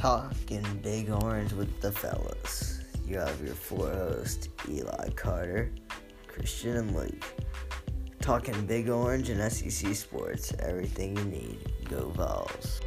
Talking Big Orange with the fellas. You have your four hosts, Eli Carter, Christian, and Luke. Talking Big Orange and SEC sports. Everything you need. Go Vols.